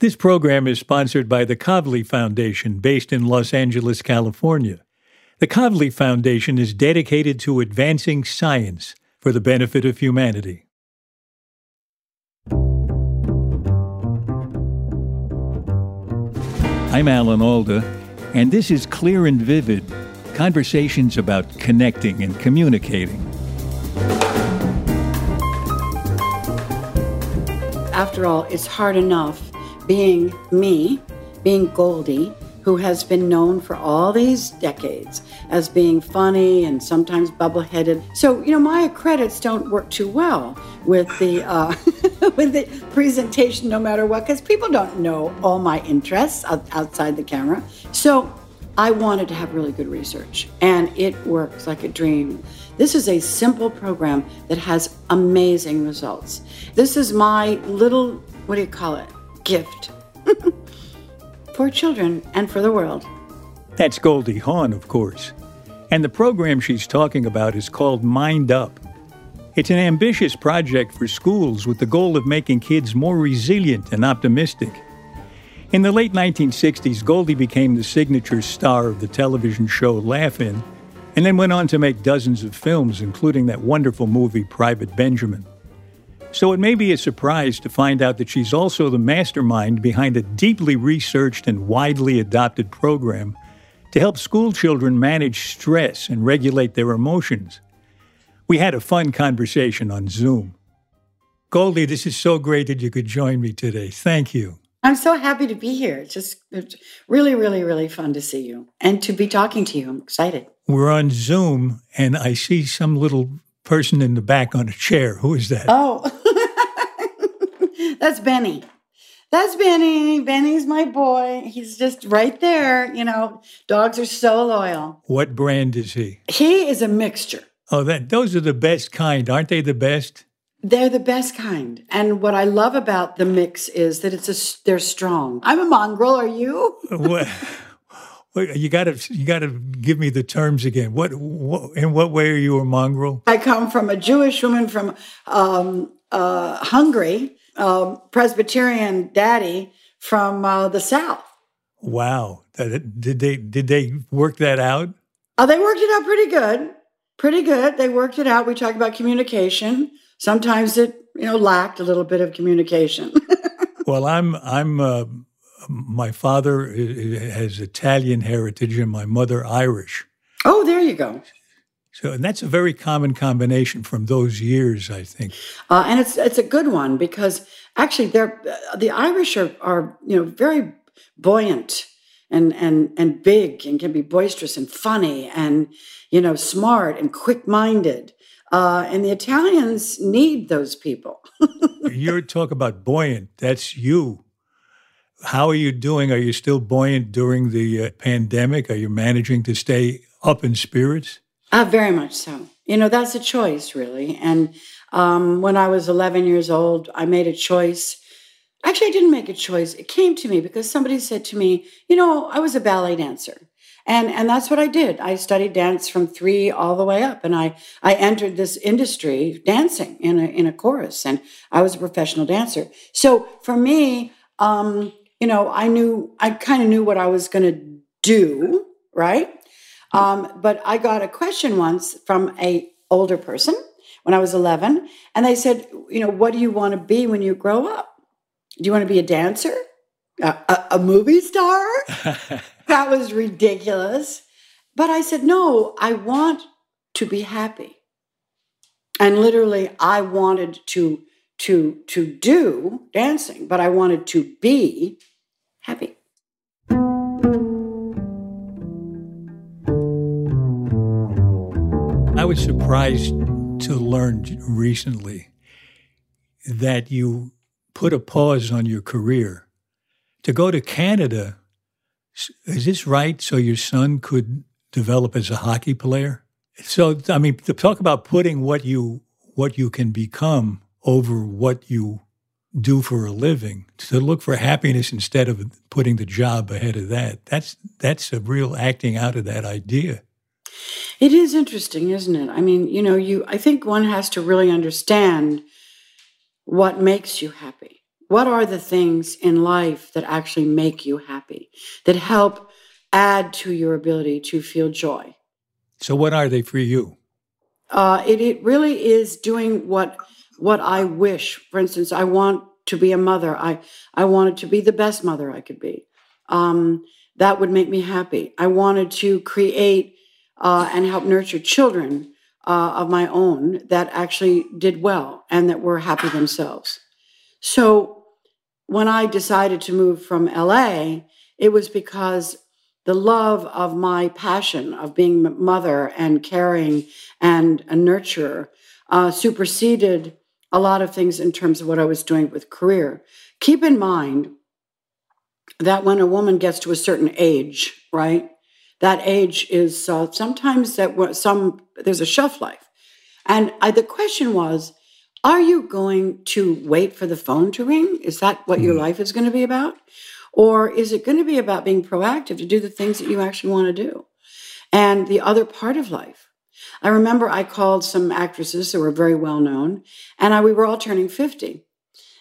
This program is sponsored by the Kavli Foundation, based in Los Angeles, California. The Kavli Foundation is dedicated to advancing science for the benefit of humanity. I'm Alan Alda, and this is Clear and Vivid conversations about connecting and communicating. After all, it's hard enough being me, being Goldie, who has been known for all these decades as being funny and sometimes bubble-headed. So you know, my credits don't work too well with the uh, with the presentation, no matter what, because people don't know all my interests outside the camera. So I wanted to have really good research, and it works like a dream. This is a simple program that has amazing results. This is my little, what do you call it? Gift for children and for the world. That's Goldie Hawn, of course. And the program she's talking about is called Mind Up. It's an ambitious project for schools with the goal of making kids more resilient and optimistic. In the late 1960s, Goldie became the signature star of the television show Laugh-In, and then went on to make dozens of films, including that wonderful movie Private Benjamin. So it may be a surprise to find out that she's also the mastermind behind a deeply researched and widely adopted program to help school children manage stress and regulate their emotions. We had a fun conversation on Zoom. Goldie, this is so great that you could join me today. Thank you. I'm so happy to be here. It's just it's really, really, really fun to see you and to be talking to you. I'm excited. We're on Zoom, and I see some little person in the back on a chair. Who is that? Oh, that's Benny. That's Benny. Benny's my boy. He's just right there. You know, dogs are so loyal. What brand is he? He is a mixture. Oh, that those are the best kind, aren't they? The best. They're the best kind. And what I love about the mix is that it's a they're strong. I'm a mongrel. Are you? what, you got to you got to give me the terms again. What, what, in what way are you a mongrel? I come from a Jewish woman from um, uh, Hungary um, Presbyterian daddy from uh, the South. Wow! Did they did they work that out? Oh, they worked it out pretty good. Pretty good. They worked it out. We talked about communication. Sometimes it you know lacked a little bit of communication. well, I'm I'm uh, my father has Italian heritage and my mother Irish. Oh, there you go. So, and that's a very common combination from those years, I think. Uh, and it's it's a good one because actually, they're uh, the Irish are are you know very buoyant and and and big and can be boisterous and funny and you know smart and quick minded. Uh, and the Italians need those people. you talk about buoyant. That's you. How are you doing? Are you still buoyant during the uh, pandemic? Are you managing to stay up in spirits? Uh, very much so. You know, that's a choice, really. And um, when I was 11 years old, I made a choice. Actually, I didn't make a choice. It came to me because somebody said to me, you know, I was a ballet dancer. And, and that's what I did. I studied dance from three all the way up. And I, I entered this industry dancing in a, in a chorus. And I was a professional dancer. So for me, um, you know, I knew, I kind of knew what I was going to do, right? Um, but I got a question once from a older person when I was 11, and they said, you know, what do you want to be when you grow up? Do you want to be a dancer? A, a, a movie star? that was ridiculous. But I said, no, I want to be happy. And literally, I wanted to to to do dancing, but I wanted to be happy. Was surprised to learn recently that you put a pause on your career to go to Canada. Is this right? So your son could develop as a hockey player? So I mean, to talk about putting what you what you can become over what you do for a living, to look for happiness instead of putting the job ahead of that. That's that's a real acting out of that idea. It is interesting, isn't it? I mean, you know, you I think one has to really understand what makes you happy. what are the things in life that actually make you happy, that help add to your ability to feel joy. So, what are they for you? Uh, it, it really is doing what what I wish. For instance, I want to be a mother. I I wanted to be the best mother I could be. Um, that would make me happy. I wanted to create uh, and help nurture children uh, of my own that actually did well and that were happy themselves. So when I decided to move from LA, it was because the love of my passion of being mother and caring and a nurturer uh, superseded a lot of things in terms of what I was doing with career. Keep in mind that when a woman gets to a certain age, right, that age is uh, sometimes that some there's a shelf life, and I, the question was, are you going to wait for the phone to ring? Is that what mm. your life is going to be about? Or is it going to be about being proactive to do the things that you actually want to do? And the other part of life. I remember I called some actresses who were very well known, and I, we were all turning 50.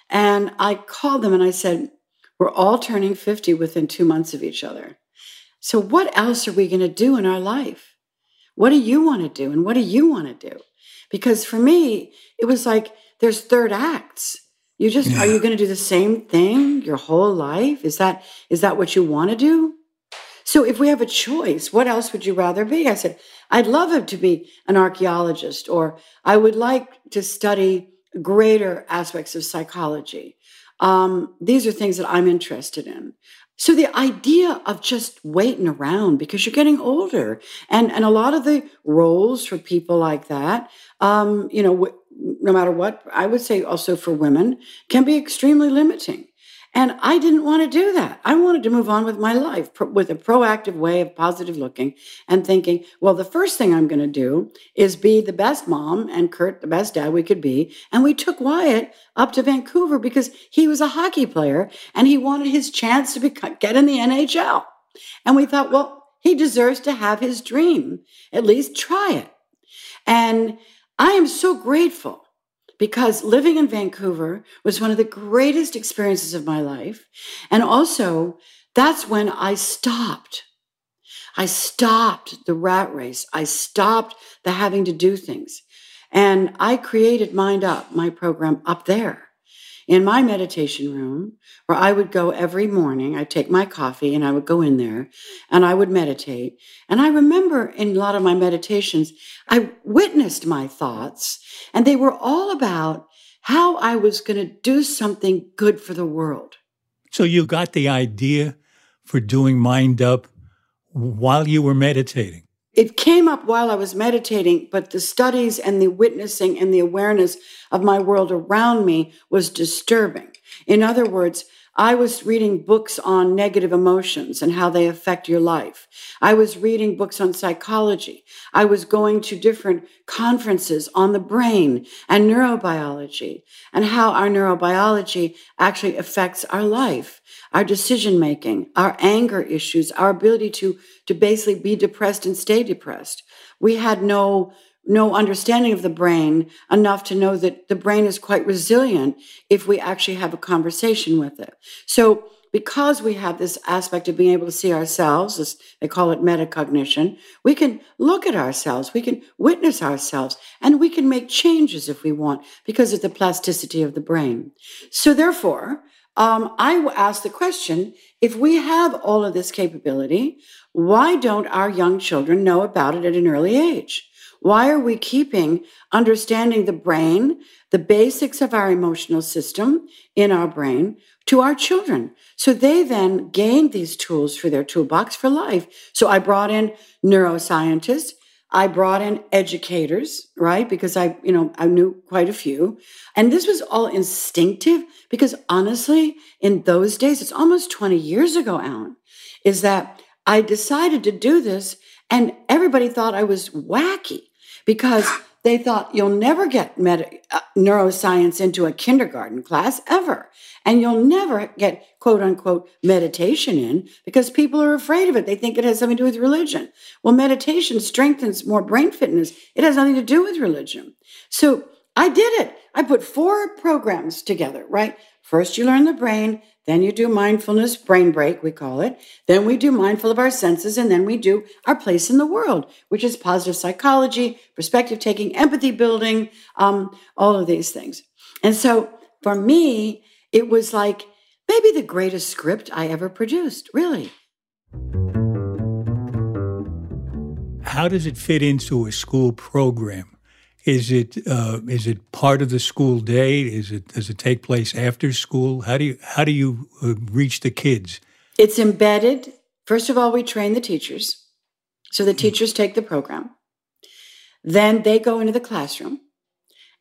And I called them and I said, We're all turning 50 within two months of each other. So, what else are we going to do in our life? What do you want to do? And what do you want to do? Because for me, it was like there's third acts. You just yeah. are you going to do the same thing your whole life? Is that is that what you want to do? So if we have a choice, what else would you rather be? I said, I'd love it to be an archaeologist or I would like to study greater aspects of psychology. Um, these are things that I'm interested in. So the idea of just waiting around because you're getting older, and and a lot of the roles for people like that, um, you know, no matter what, I would say also for women, can be extremely limiting. And I didn't want to do that. I wanted to move on with my life with a proactive way of positive looking and thinking, well, the first thing I'm going to do is be the best mom and Kurt the best dad we could be. And we took Wyatt up to Vancouver because he was a hockey player and he wanted his chance to be, get in the NHL. And we thought, well, he deserves to have his dream. At least try it. And I am so grateful because living in Vancouver was one of the greatest experiences of my life. And also, that's when I stopped. I stopped the rat race. I stopped the having to do things. And I created Mind Up, my program up there in my meditation room where I would go every morning. I'd take my coffee and I would go in there and I would meditate. And I remember in a lot of my meditations, I witnessed my thoughts and they were all about how I was going to do something good for the world. So you got the idea for doing Mind Up while you were meditating? It came up while I was meditating, but the studies and the witnessing and the awareness of my world around me was disturbing. In other words, I was reading books on negative emotions and how they affect your life. I was reading books on psychology. I was going to different conferences on the brain and neurobiology and how our neurobiology actually affects our life, our decision making, our anger issues, our ability to to basically be depressed and stay depressed. We had no no understanding of the brain enough to know that the brain is quite resilient if we actually have a conversation with it. So because we have this aspect of being able to see ourselves, this, they call it metacognition, we can look at ourselves, we can witness ourselves, and we can make changes if we want because of the plasticity of the brain. So, therefore, um, I ask the question if we have all of this capability, why don't our young children know about it at an early age? Why are we keeping understanding the brain, the basics of our emotional system in our brain to our children? So they then gain these tools for their toolbox for life. So I brought in neuroscientists. I brought in educators, right? Because I, you know, I knew quite a few. And this was all instinctive because honestly, in those days, it's almost 20 years ago, Alan, is that I decided to do this and everybody thought I was wacky because they thought you'll never get med- uh, neuroscience into a kindergarten class ever. And you'll never get quote unquote meditation in because people are afraid of it. They think it has something to do with religion. Well, meditation strengthens more brain fitness. It has nothing to do with religion. So I did it. I put four programs together, right? First, you learn the brain, then you do mindfulness brain break, we call it. Then we do mindful of our senses, and then we do our place in the world, which is positive psychology, perspective taking, empathy building, um, all of these things. And so for me, it was like maybe the greatest script I ever produced, really. How does it fit into a school program? Is it uh, is it part of the school day? Is it does it take place after school? How do you how do you uh, reach the kids? It's embedded. First of all, we train the teachers, so the teachers take the program. Then they go into the classroom,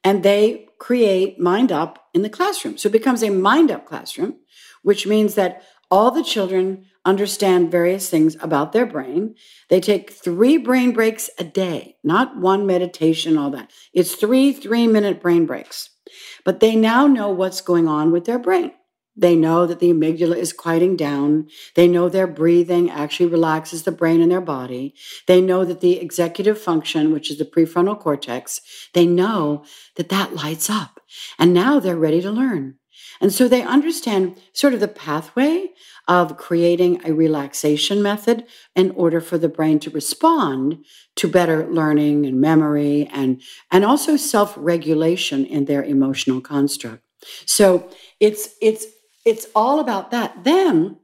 and they create Mind Up in the classroom. So it becomes a Mind Up classroom, which means that all the children understand various things about their brain. They take three brain breaks a day, not one meditation, all that. It's three three minute brain breaks. But they now know what's going on with their brain. They know that the amygdala is quieting down. They know their breathing actually relaxes the brain and their body. They know that the executive function, which is the prefrontal cortex, they know that that lights up. And now they're ready to learn. And so they understand sort of the pathway of creating a relaxation method in order for the brain to respond to better learning and memory and, and also self-regulation in their emotional construct. So it's it's it's all about that. Then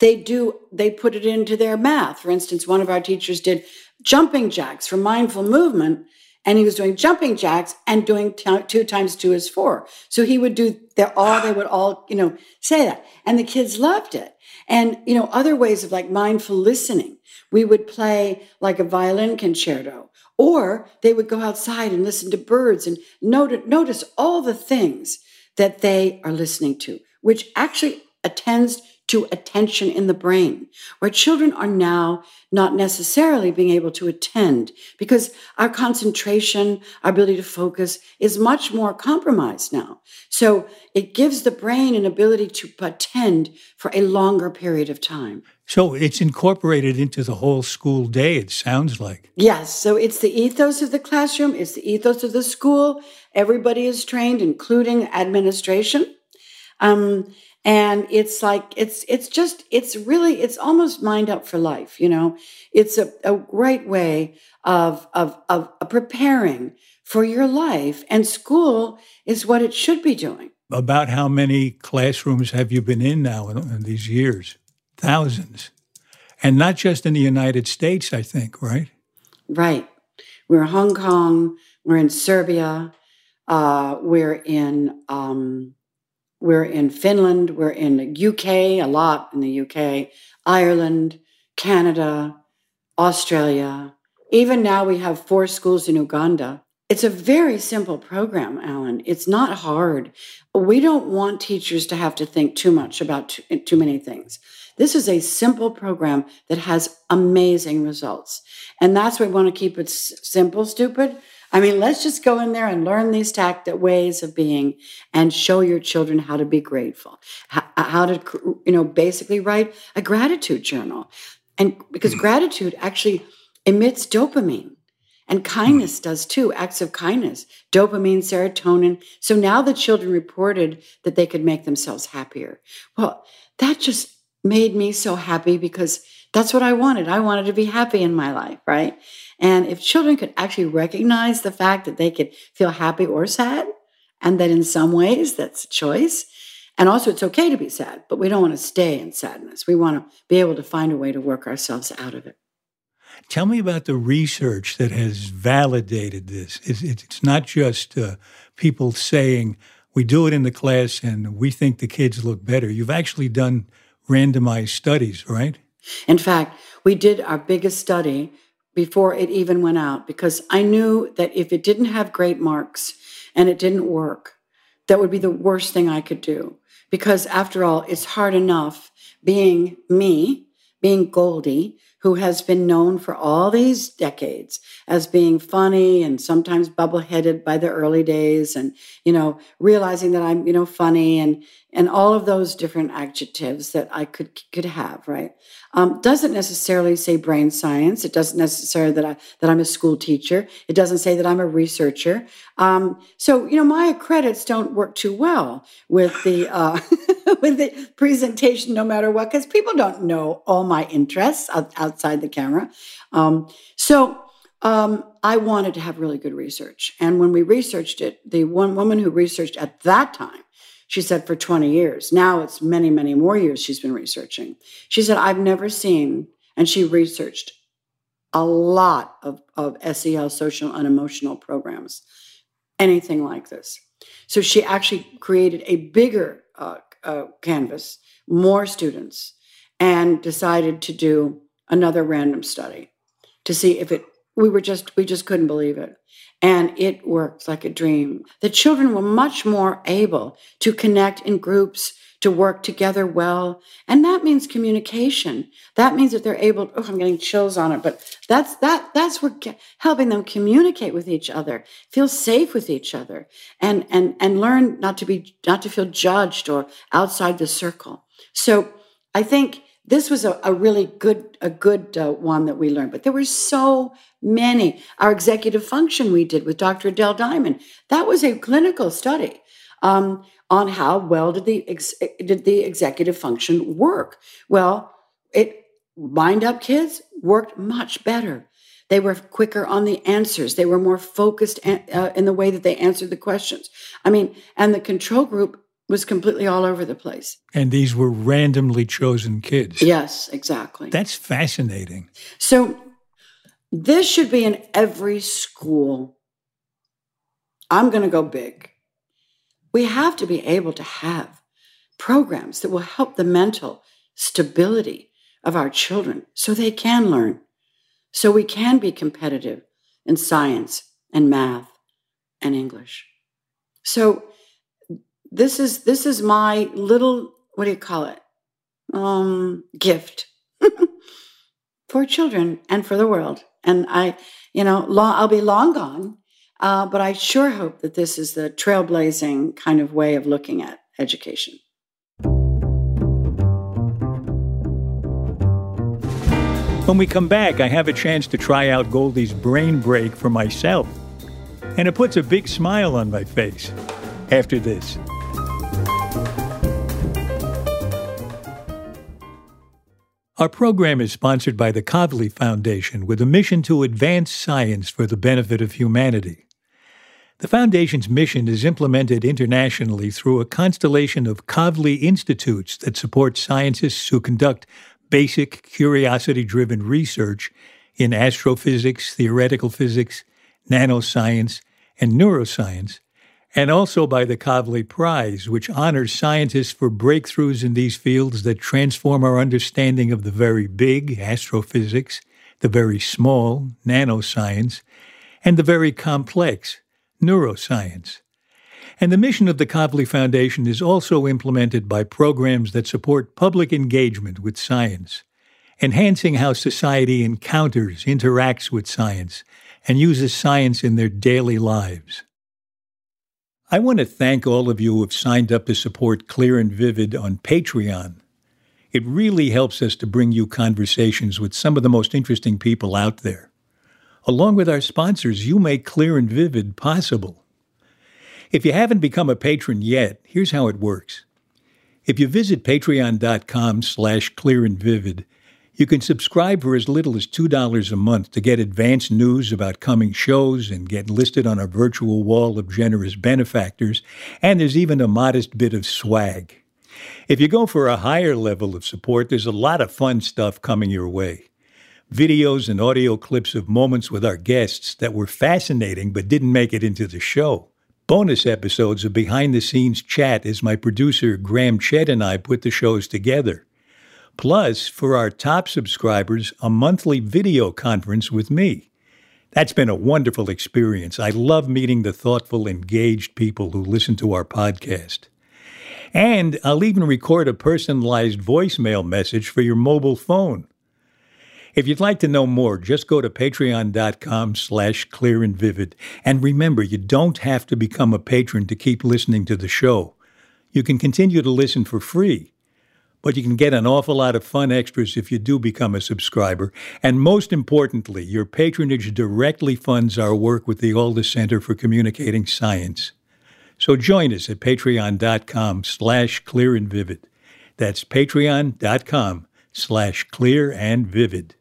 they do they put it into their math. For instance, one of our teachers did jumping jacks for mindful movement and he was doing jumping jacks and doing t- two times two is four. So he would do all, they would all, you know, say that. And the kids loved it. And, you know, other ways of like mindful listening. We would play like a violin concerto, or they would go outside and listen to birds and notice all the things that they are listening to, which actually attends to attention in the brain, where children are now not necessarily being able to attend because our concentration, our ability to focus is much more compromised now. So it gives the brain an ability to attend for a longer period of time. So it's incorporated into the whole school day, it sounds like. Yes. So it's the ethos of the classroom, it's the ethos of the school. Everybody is trained, including administration. Um, and it's like it's it's just it's really it's almost mind up for life you know? It's a, a great way of, of of preparing for your life. And school is what it should be doing. About how many classrooms have you been in now in, in these years? Thousands. And not just in the united states i think right? Right. We're in hong kong we're in serbia uh, we're in um, we're in Finland, we're in the UK, a lot in the UK, Ireland, Canada, Australia. Even now, we have four schools in Uganda. It's a very simple program, Alan. It's not hard. We don't want teachers to have to think too much about too, too many things. This is a simple program that has amazing results. And that's why we want to keep it simple, stupid, I mean, let's just go in there and learn these tactile ways of being and show your children how to be grateful, how, how to, you know, basically write a gratitude journal. And because mm. gratitude actually emits dopamine and kindness mm. does too, acts of kindness, dopamine, serotonin. So now the children reported that they could make themselves happier. Well, that just made me so happy because that's what I wanted. I wanted to be happy in my life, right? And if children could actually recognize the fact that they could feel happy or sad, and that in some ways that's a choice, and also it's okay to be sad, but we don't want to stay in sadness. We want to be able to find a way to work ourselves out of it. Tell me about the research that has validated this. It's, not just uh, people saying, we do it in the class and we think the kids look better. You've actually done randomized studies, right? In fact, we did our biggest study before it even went out because I knew that if it didn't have great marks and it didn't work, that would be the worst thing I could do. Because after all, it's hard enough being me, being Goldie, who has been known for all these decades as being funny and sometimes bubble headed by the early days and, you know, realizing that I'm, you know, funny and, and all of those different adjectives that I could could have, right? Um, doesn't necessarily say brain science. It doesn't necessarily that I that I'm a school teacher. It doesn't say that I'm a researcher. Um, so you know, my credits don't work too well with the uh, with the presentation, no matter what, because people don't know all my interests outside the camera. Um, so um, I wanted to have really good research, and when we researched it, the one woman who researched at that time she said, for 20 years. Now it's many, many more years she's been researching. She said, I've never seen, and she researched a lot of, of SEL, social and emotional programs, anything like this. So she actually created a bigger uh, uh, canvas, more students, and decided to do another random study to see if it we were just we just couldn't believe it and it worked like a dream. The children were much more able to connect in groups to work together well and that means communication. That means that they're able oh i'm getting chills on it but that's that that's what helping them communicate with each other feel safe with each other and and and learn not to be not to feel judged or outside the circle. So i think this was a, a really good a good uh, one that we learned but there were so many our executive function we did with dr adele diamond that was a clinical study um, on how well did the ex- did the executive function work well it mind up kids worked much better they were quicker on the answers they were more focused uh, in the way that they answered the questions i mean and the control group was completely all over the place. And these were randomly chosen kids. Yes, exactly. That's fascinating. So this should be in every school. I'm going to go big. We have to be able to have programs that will help the mental stability of our children so they can learn, so we can be competitive in science and math and English. So this is this is my little what do you call it um gift for children and for the world and i you know long, i'll be long gone uh, but i sure hope that this is the trailblazing kind of way of looking at education. When we come back i have a chance to try out goldie's brain break for myself and it puts a big smile on my face after this Our program is sponsored by the Kavli Foundation with a mission to advance science for the benefit of humanity. The Foundation's mission is implemented internationally through a constellation of Kavli institutes that support scientists who conduct basic, curiosity driven research in astrophysics, theoretical physics, nanoscience, and neuroscience and also by the Kavli Prize, which honors scientists for breakthroughs in these fields that transform our understanding of the very big, astrophysics, the very small, nanoscience, and the very complex, neuroscience. And the mission of the Kavli Foundation is also implemented by programs that support public engagement with science, enhancing how society encounters, interacts with science, and uses science in their daily lives. I want to thank all of you who have signed up to support Clear and Vivid on Patreon. It really helps us to bring you conversations with some of the most interesting people out there. Along with our sponsors, you make Clear and Vivid possible. If you haven't become a patron yet, here's how it works. If you visit patreon.com slash clear and vivid, you can subscribe for as little as $2 a month to get advance news about coming shows and get listed on our virtual wall of generous benefactors, and there's even a modest bit of swag. If you go for a higher level of support, there's a lot of fun stuff coming your way. Videos and audio clips of moments with our guests that were fascinating but didn't make it into the show. Bonus episodes of behind the scenes chat as my producer Graham Chedd and I put the shows together. Plus, for our top subscribers, a monthly video conference with me. That's been a wonderful experience. I love meeting the thoughtful, engaged people who listen to our podcast. And I'll even record a personalized voicemail message for your mobile phone. If you'd like to know more, just go to patreon.com slash clear and vivid. And remember, you don't have to become a patron to keep listening to the show. You can continue to listen for free, but you can get an awful lot of fun extras if you do become a subscriber. And most importantly, your patronage directly funds our work with the Alda Center for Communicating Science. So join us at patreon.com slash clear and vivid. That's patreon.com slash clear and vivid.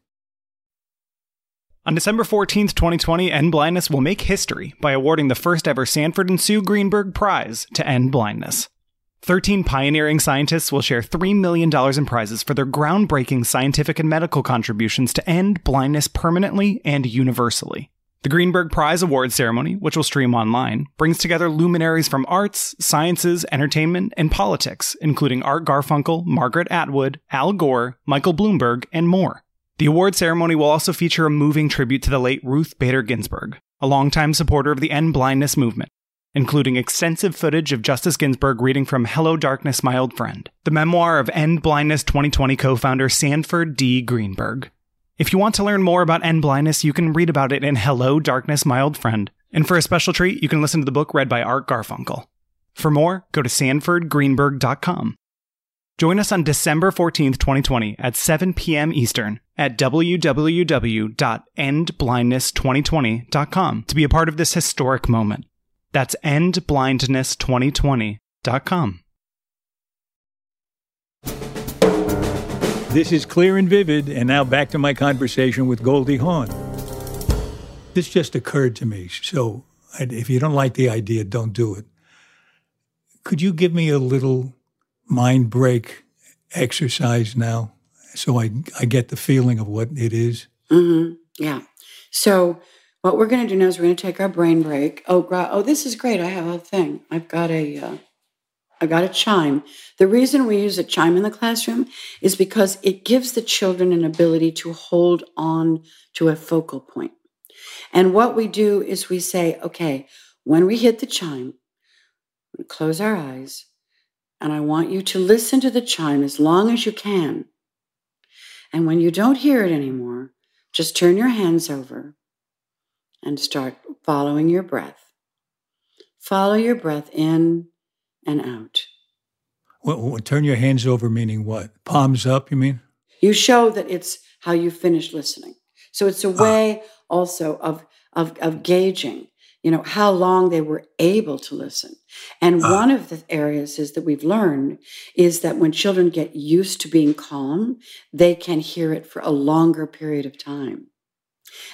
On December 14th, 2020, End Blindness will make history by awarding the first ever Sanford and Sue Greenberg Prize to end blindness. 13 pioneering scientists will share $3 million in prizes for their groundbreaking scientific and medical contributions to end blindness permanently and universally. The Greenberg Prize Award ceremony, which will stream online, brings together luminaries from arts, sciences, entertainment, and politics, including Art Garfunkel, Margaret Atwood, Al Gore, Michael Bloomberg, and more. The award ceremony will also feature a moving tribute to the late Ruth Bader Ginsburg, a longtime supporter of the end blindness movement, including extensive footage of Justice Ginsburg reading from Hello Darkness, My Old Friend, the memoir of End Blindness 2020 co founder Sanford D. Greenberg. If you want to learn more about end blindness, you can read about it in Hello Darkness, My Old Friend. And for a special treat, you can listen to the book read by Art Garfunkel. For more, go to sanfordgreenberg.com. Join us on December 14th, 2020 at 7 p.m. Eastern at www.endblindness2020.com to be a part of this historic moment. That's endblindness2020.com. This is clear and vivid, and now back to my conversation with Goldie Hawn. This just occurred to me, so if you don't like the idea, don't do it. Could you give me a little mind break exercise now so I, I get the feeling of what it is? Mm-hmm. Yeah. So what we're going to do now is we're going to take our brain break. Oh, oh, this is great. I have a thing. I've got a, uh, I got a chime. The reason we use a chime in the classroom is because it gives the children an ability to hold on to a focal point. And what we do is we say, okay, when we hit the chime, close our eyes, and I want you to listen to the chime as long as you can. And when you don't hear it anymore, just turn your hands over and start following your breath. Follow your breath in and out. Well, turn your hands over, meaning what? Palms up, you mean? You show that it's how you finish listening. So it's a ah. way ah. also of, of, of gauging you know, how long they were able to listen. And uh, one of the areas is that we've learned is that when children get used to being calm, they can hear it for a longer period of time.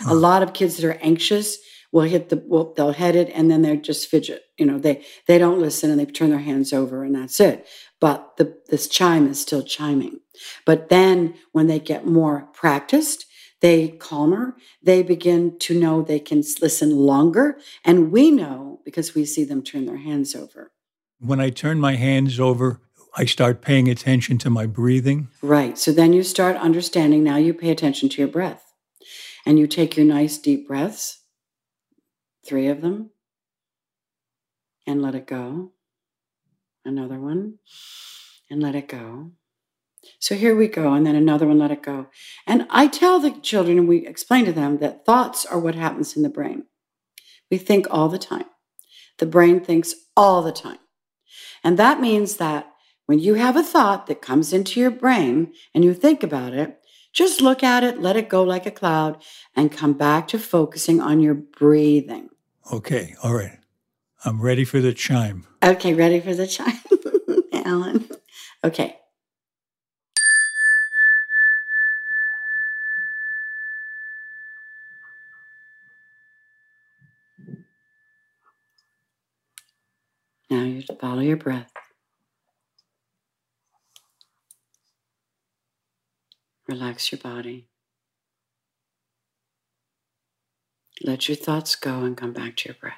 A lot of kids that are anxious will hit the well, they'll head it and then they just fidget. You know, they they don't listen and they turn their hands over and that's it. But the this chime is still chiming. But then when they get more practiced, they calmer, they begin to know they can listen longer. And we know because we see them turn their hands over. When I turn my hands over, I start paying attention to my breathing. Right. So then you start understanding. Now you pay attention to your breath. And you take your nice deep breaths, three of them, and let it go. Another one, and let it go. So here we go, and then another one, let it go. And I tell the children, and we explain to them that thoughts are what happens in the brain. We think all the time. The brain thinks all the time. And that means that when you have a thought that comes into your brain and you think about it, just look at it, let it go like a cloud, and come back to focusing on your breathing. Okay, all right. I'm ready for the chime. Okay, ready for the chime, Alan. Okay. Now you follow your breath. Relax your body. Let your thoughts go and come back to your breath.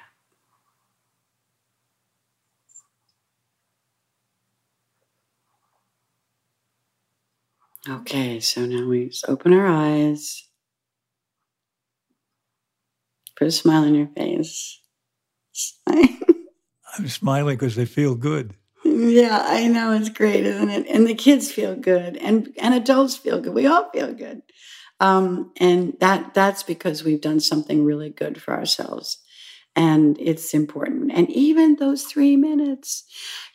Okay, so now we just open our eyes. Put a smile on your face. I'm smiling because they feel good. Yeah, I know it's great, isn't it? And the kids feel good, and and adults feel good. We all feel good, um, and that that's because we've done something really good for ourselves. and it's important. And even those three minutes,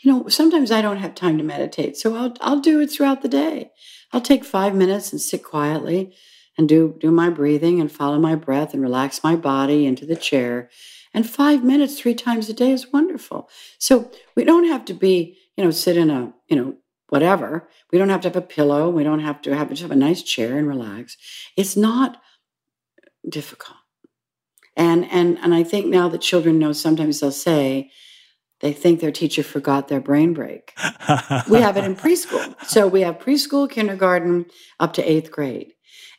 you know, sometimes I don't have time to meditate, so I'll I'll do it throughout the day. I'll take five minutes and sit quietly and do do my breathing and follow my breath and relax my body into the chair. And five minutes three times a day is wonderful. So we don't have to be, you know, sit in a, you know, whatever. We don't have to have a pillow. We don't have to have just have a nice chair and relax. It's not difficult. And and and I think now that children know sometimes they'll say they think their teacher forgot their brain break. we have it in preschool. So we have preschool, kindergarten, up to eighth grade.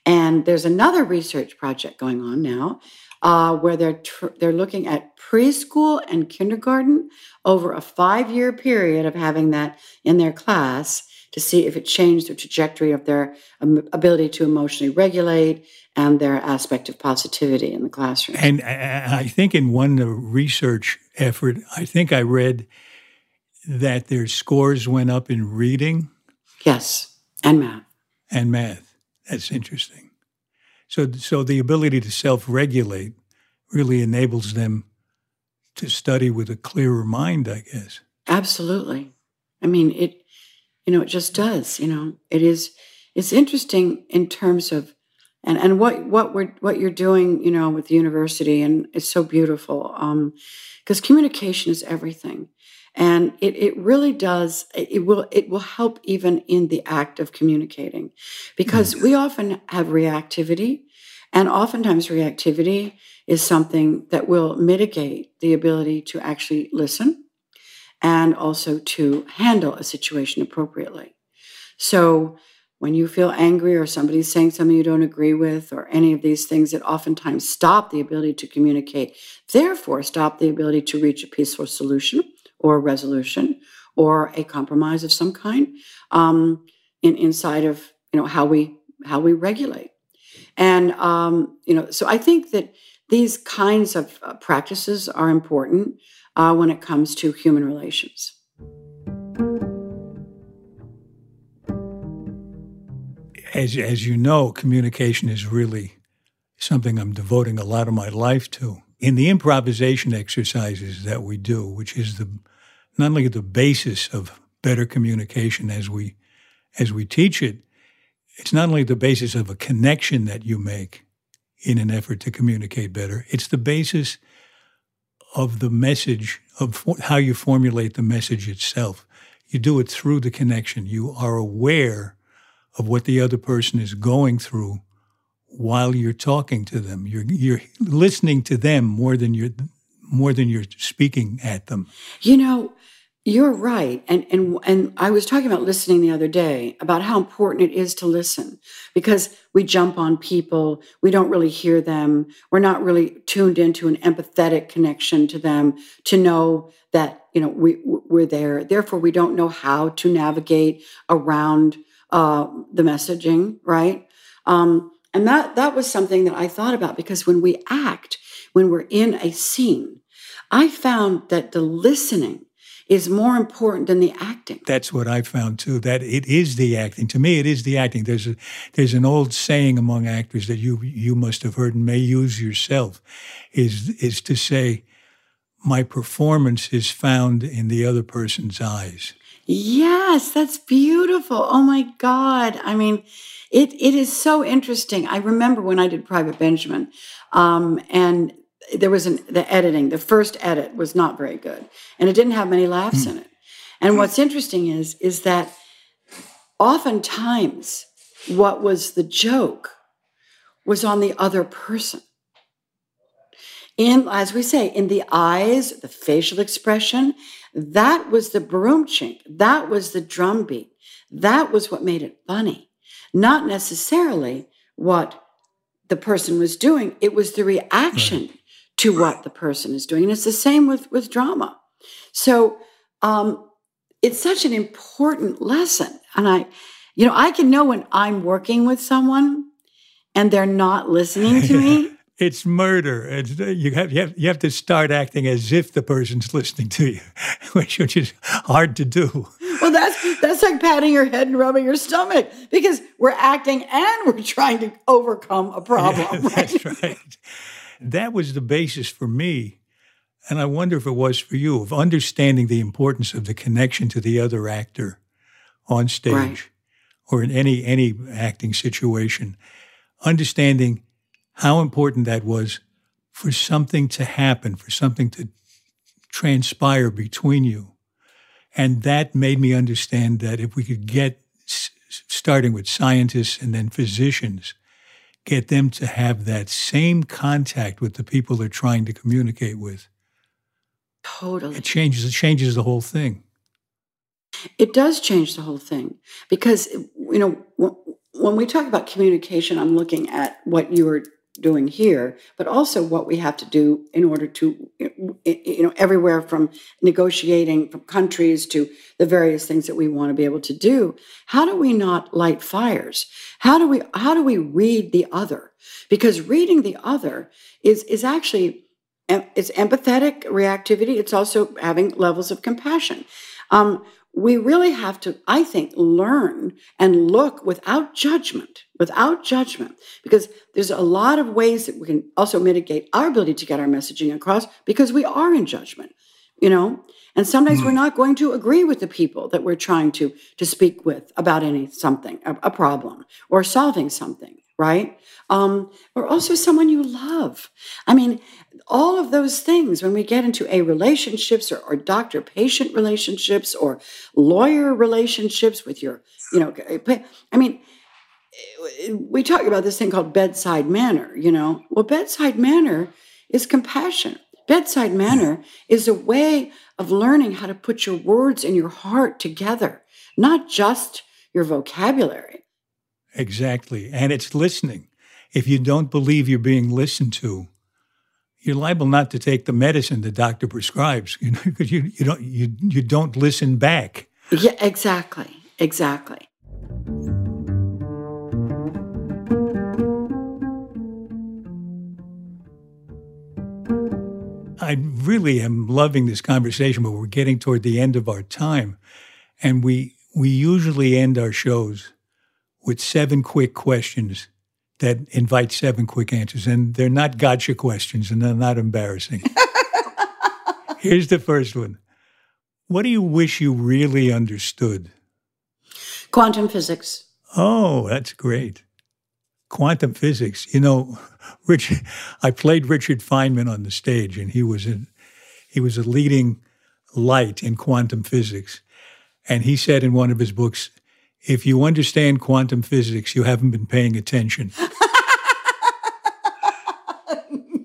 And there's another research project going on now uh, where they're tr- they're looking at preschool and kindergarten over a five year period of having that in their class to see if it changed the trajectory of their um, ability to emotionally regulate and their aspect of positivity in the classroom. And I think in one research effort, I think I read that their scores went up in reading. Yes, and math. And math. That's interesting. So, so the ability to self-regulate really enables them to study with a clearer mind, I guess. Absolutely. I mean, it you know, it just does. You know, it is. It's interesting in terms of, and and what what we're what you're doing. You know, with the university, and it's so beautiful. Um, because communication is everything, and it it really does. It will it will help even in the act of communicating, because we often have reactivity, and oftentimes reactivity is something that will mitigate the ability to actually listen and also to handle a situation appropriately. So, when you feel angry or somebody's saying something you don't agree with, or any of these things that oftentimes stop the ability to communicate, therefore, stop the ability to reach a peaceful solution or resolution or a compromise of some kind um, in, inside of you know how we how we regulate and um, you know so i think that these kinds of uh, practices are important uh, when it comes to human relations. As, as you know, communication is really something I'm devoting a lot of my life to. In the improvisation exercises that we do, which is the not only the basis of better communication as we as we teach it, it's not only the basis of a connection that you make in an effort to communicate better, it's the basis of the message, of how you formulate the message itself. You do it through the connection. You are aware of what the other person is going through while you're talking to them. You're you're listening to them more than you're more than you're speaking at them. You know, you're right. And and and I was talking about listening the other day about how important it is to listen because we jump on people, we don't really hear them. We're not really tuned into an empathetic connection to them to know that, you know, we we're there. Therefore we don't know how to navigate around uh, the messaging, right? Um, and that that was something that I thought about because when we act, when we're in a scene, I found that the listening is more important than the acting. That's what I found too. That it is the acting. To me, it is the acting. There's a there's an old saying among actors that you you must have heard and may use yourself, is is to say, my performance is found in the other person's eyes. Yes, that's beautiful. Oh my God. I mean, it it is so interesting. I remember when I did Private Benjamin, um, and there was an, the editing, the first edit was not very good, and it didn't have many laughs mm. in it. And what's interesting is is that oftentimes what was the joke was on the other person. In, as we say, in the eyes, the facial expression, that was the broom chink, that was the drum beat, that was what made it funny, not necessarily what the person was doing. It was the reaction right to what the person is doing. And it's the same with, with drama. So um, it's such an important lesson. And I, you know, I can know when I'm working with someone and they're not listening to me. it's murder. It's, you, have, you, have, you have to start acting as if the person's listening to you, which, which is hard to do. Well, that's that's like patting your head and rubbing your stomach because we're acting and we're trying to overcome a problem. Yeah, that's right that was the basis for me and I wonder if it was for you, of understanding the importance of the connection to the other actor on stage right. or in any any acting situation, understanding how important that was for something to happen, for something to transpire between you. And that made me understand that if we could get, starting with scientists and then physicians, get them to have that same contact with the people they're trying to communicate with. Totally. It changes, it changes the whole thing. It does change the whole thing because, you know, when we talk about communication, I'm looking at what you were doing here, but also what we have to do in order to, you know, everywhere from negotiating from countries to the various things that we want to be able to do. How do we not light fires? How do we how do we read the other? Because reading the other is is actually it's empathetic reactivity. It's also having levels of compassion. Um, we really have to, I think, learn and look without judgment, without judgment, because there's a lot of ways that we can also mitigate our ability to get our messaging across because we are in judgment, you know? And sometimes mm. we're hmm. not going to agree with the people that we're trying to, to speak with about any something, a, a problem, or solving something right? Um, or also someone you love. I mean, all of those things, when we get into a relationships or, or doctor patient relationships or lawyer relationships with your, you know, I mean, we talk about this thing called bedside manner, you know. Well, bedside manner is compassion. Bedside manner is a way of learning how to put your words and your heart together, not just your vocabulary. Exactly. And it's listening. If you don't believe you're being listened to, you're liable not to take the medicine the doctor prescribes, you know, because you, you don't you you don't listen back. Yeah, exactly. Exactly. I really am loving this conversation, but we're getting toward the end of our time. And we we usually end our shows with seven quick questions that invite seven quick answers. And they're not gotcha questions and they're not embarrassing. Here's the first one What do you wish you really understood? Quantum physics. Oh, that's great. Quantum physics. You know, Richard, I played Richard Feynman on the stage, and he was a, he was a leading light in quantum physics. And he said in one of his books, if you understand quantum physics, you haven't been paying attention.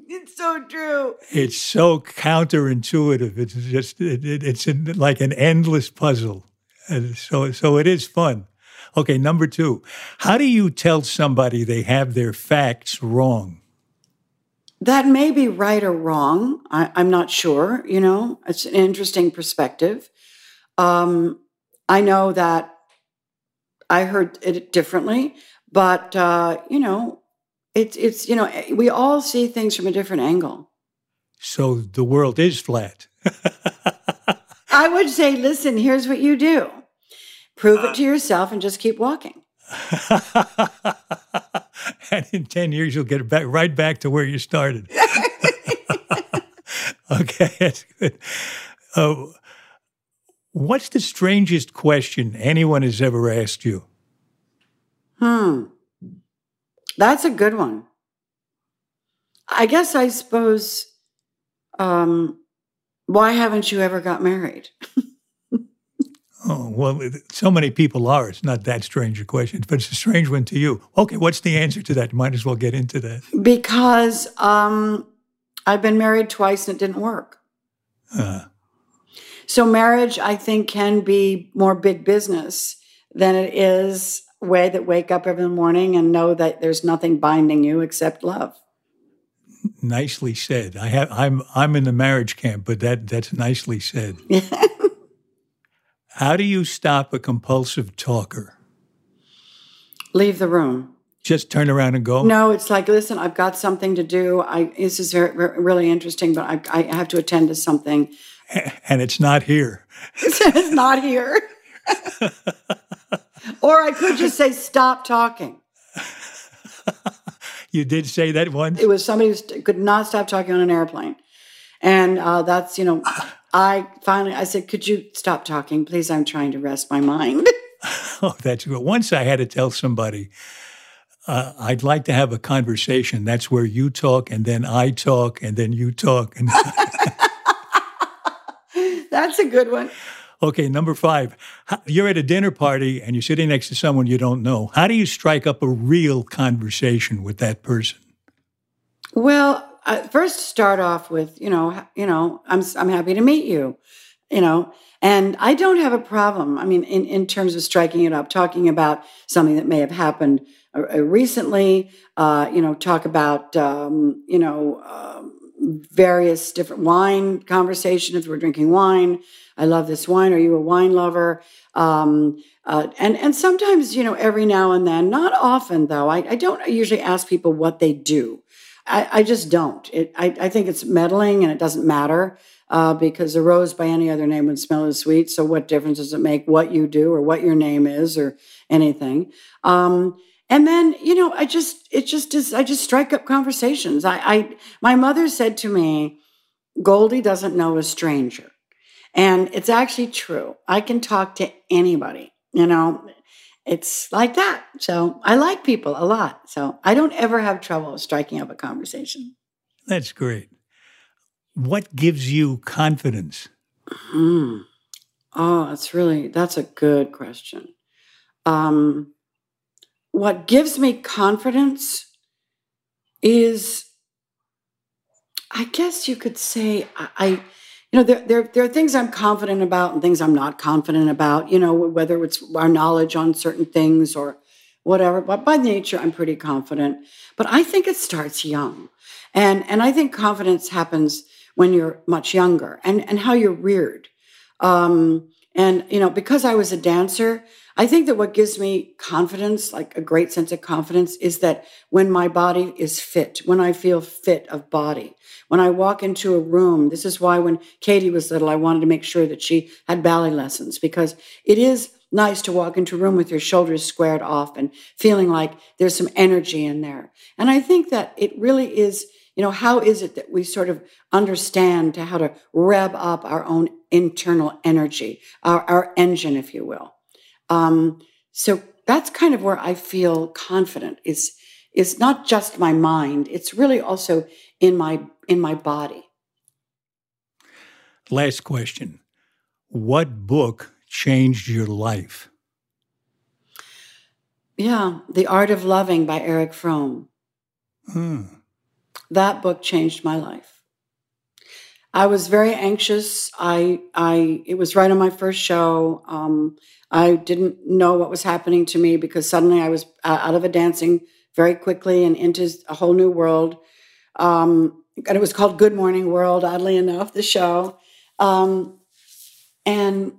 it's so true. It's so counterintuitive. It's just it, it, it's like an endless puzzle. And so so it is fun. Okay, number 2. How do you tell somebody they have their facts wrong? That may be right or wrong. I, am not sure. You know, it's an interesting perspective. Um, I know that I heard it differently, but uh, you know, it's it's you know, we all see things from a different angle. So the world is flat. I would say, listen, here's what you do. Prove it to yourself and just keep walking. and in 10 years you'll get back right back to where you started. okay, that's good. Uh, What's the strangest question anyone has ever asked you? Hmm. That's a good one. I guess I suppose, um, why haven't you ever got married? oh, well, so many people are. It's not that strange a question, but it's a strange one to you. Okay, what's the answer to that? You might as well get into that. Because um, I've been married twice and it didn't work. Uh, so marriage, I think, can be more big business than it is way that wake up every morning and know that there's nothing binding you except love. Nicely said. I have I'm I'm in the marriage camp, but that that's nicely said. How do you stop a compulsive talker? Leave the room. Just turn around and go. No, it's like, listen, I've got something to do. I this is very, really interesting, but I, I have to attend to something and it's not here. it's not here. or I could just say, stop talking. you did say that once? It was somebody who could not stop talking on an airplane. And uh, that's, you know, I finally, I said, could you stop talking? Please, I'm trying to rest my mind. oh, that's good. Once I had to tell somebody, uh, I'd like to have a conversation. That's where you talk and then I talk and then you talk. And That's a good one. Okay, number five. You're at a dinner party and you're sitting next to someone you don't know. How do you strike up a real conversation with that person? Well, uh, first start off with, you know, you know, I'm I'm happy to meet you, you know, and I don't have a problem. I mean, in in terms of striking it up, talking about something that may have happened uh, recently, uh, you know, talk about, um, you know. Um, various different wine conversation if we're drinking wine. I love this wine. Are you a wine lover? Um, uh, and and sometimes you know every now and then not often though i, I don't usually ask people what they do. I, I just don't. It, I, I think it's meddling and it doesn't matter uh, because a rose by any other name would smell as sweet. So what difference does it make what you do or what your name is or anything? Um, and then, you know, I just, it just is, I just strike up conversations. I, I, my mother said to me, Goldie doesn't know a stranger. And it's actually true. I can talk to anybody, you know, it's like that. So I like people a lot. So I don't ever have trouble striking up a conversation. That's great. What gives you confidence? Mm. Oh, that's really, that's a good question. Um, what gives me confidence is I guess you could say I, you know, there, there, there are things I'm confident about and things I'm not confident about, you know, whether it's our knowledge on certain things or whatever. But by nature, I'm pretty confident. But I think it starts young. And, and I think confidence happens when you're much younger and, and how you're reared. Um, and, you know, because I was a dancer, I think that what gives me confidence, like a great sense of confidence, is that when my body is fit, when I feel fit of body, when I walk into a room, this is why when Katie was little, I wanted to make sure that she had ballet lessons because it is nice to walk into a room with your shoulders squared off and feeling like there's some energy in there. And I think that it really is, you know, how is it that we sort of understand to how to rev up our own internal energy, our, our engine, if you will. Um, so that's kind of where I feel confident is is not just my mind; it's really also in my in my body. Last question: What book changed your life? Yeah, The Art of Loving by Erich Fromm. Hmm. That book changed my life. I was very anxious. I, I, it was right on my first show. Um, I didn't know what was happening to me because suddenly I was out of a dancing very quickly and into a whole new world. Um, and it was called Good Morning World, oddly enough, the show. Um, and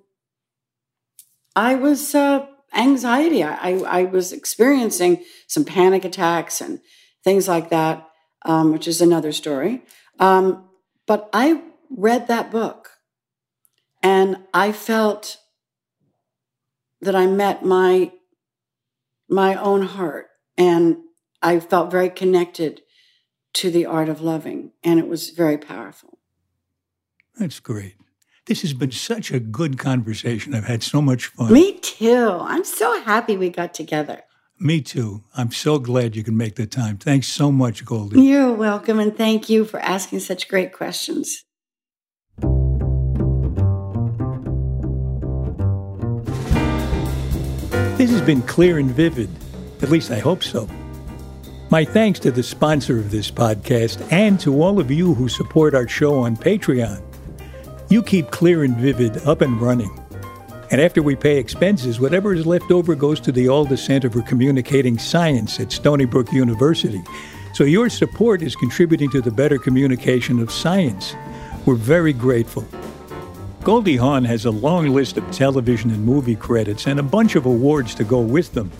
I was uh, anxiety. I, I, was experiencing some panic attacks and things like that, um, which is another story. Um, but I read that book and I felt that I met my my own heart and I felt very connected to the art of loving and it was very powerful. That's great. This has been such a good conversation. I've had so much fun. Me too. I'm so happy we got together. Me too. I'm so glad you can make the time. Thanks so much, Goldie. You're welcome, and thank you for asking such great questions. This has been clear and vivid. At least I hope so. My thanks to the sponsor of this podcast and to all of you who support our show on Patreon. You keep Clear and Vivid up and running. And after we pay expenses, whatever is left over goes to the Alda Center for Communicating Science at Stony Brook University. So your support is contributing to the better communication of science. We're very grateful. Goldie Hawn has a long list of television and movie credits and a bunch of awards to go with them.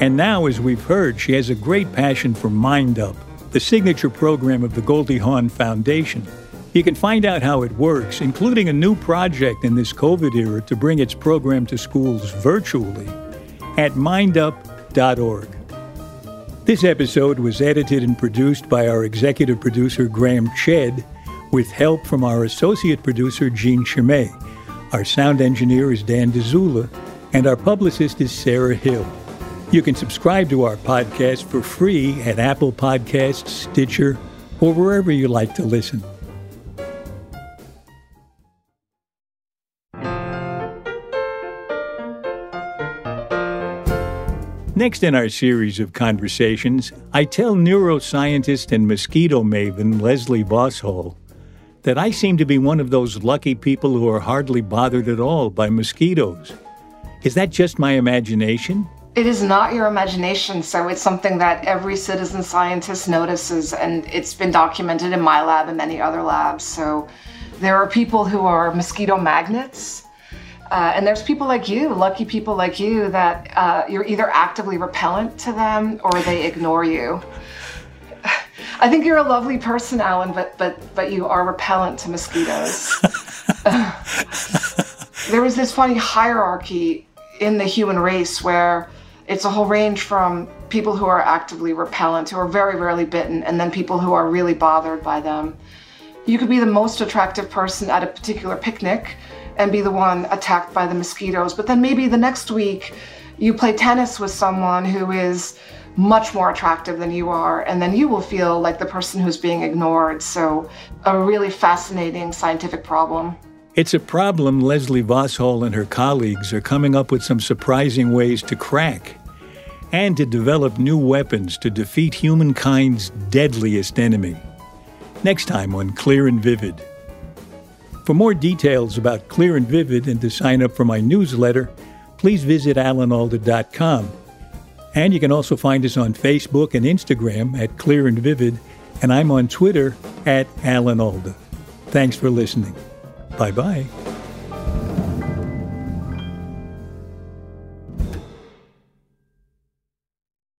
And now, as we've heard, she has a great passion for Mind Up, the signature program of the Goldie Hawn Foundation. You can find out how it works, including a new project in this COVID era to bring its program to schools virtually, at mindup.org. This episode was edited and produced by our executive producer, Graham Chedd with help from our associate producer, Jean Chumsky. Our sound engineer is Dan Dzula, and our publicist is Sarah Hill. You can subscribe to our podcast for free at Apple Podcasts, Stitcher, or wherever you like to listen. Next in our series of conversations, I tell neuroscientist and mosquito maven Leslie Vosshall that I seem to be one of those lucky people who are hardly bothered at all by mosquitoes. Is that just my imagination? It is not your imagination, so it's something that every citizen scientist notices, and it's been documented in my lab and many other labs. So there are people who are mosquito magnets, uh, and there's people like you, lucky people like you, that uh, you're either actively repellent to them or they ignore you. I think you're a lovely person, Alan, but but but you are repellent to mosquitoes. there was this funny hierarchy in the human race where it's a whole range from people who are actively repellent, who are very rarely bitten, and then people who are really bothered by them. You could be the most attractive person at a particular picnic and be the one attacked by the mosquitoes, but then maybe the next week you play tennis with someone who is much more attractive than you are, and then you will feel like the person who's being ignored. So, a really fascinating scientific problem. It's a problem Leslie Vosshall and her colleagues are coming up with some surprising ways to crack and to develop new weapons to defeat humankind's deadliest enemy. Next time on Clear and Vivid. For more details about Clear and Vivid and to sign up for my newsletter, please visit alanalda.com. And you can also find us on Facebook and Instagram at Clear and Vivid, and I'm on Twitter at Alan Alda. Thanks for listening. Bye bye.